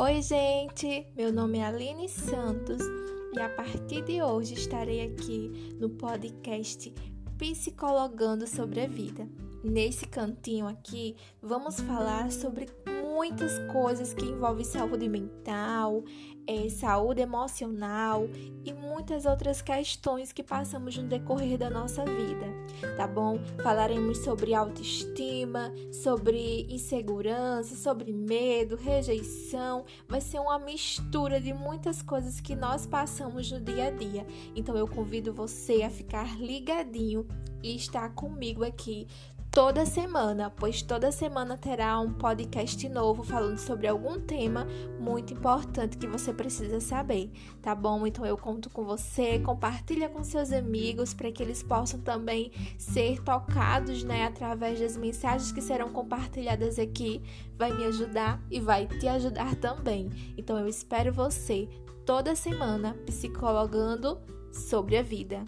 Oi, gente! Meu nome é Aline Santos e a partir de hoje estarei aqui no podcast Psicologando sobre a Vida. Nesse cantinho aqui, vamos falar sobre muitas coisas que envolvem saúde mental, é, saúde emocional e muitas outras questões que passamos no decorrer da nossa vida, tá bom? Falaremos sobre autoestima, sobre insegurança, sobre medo, rejeição. Vai ser uma mistura de muitas coisas que nós passamos no dia a dia. Então eu convido você a ficar ligadinho e estar comigo aqui toda semana, pois toda semana terá um podcast novo falando sobre algum tema muito importante que você precisa saber, tá bom? Então eu conto com você, compartilha com seus amigos para que eles possam também ser tocados, né, através das mensagens que serão compartilhadas aqui. Vai me ajudar e vai te ajudar também. Então eu espero você toda semana psicologando sobre a vida.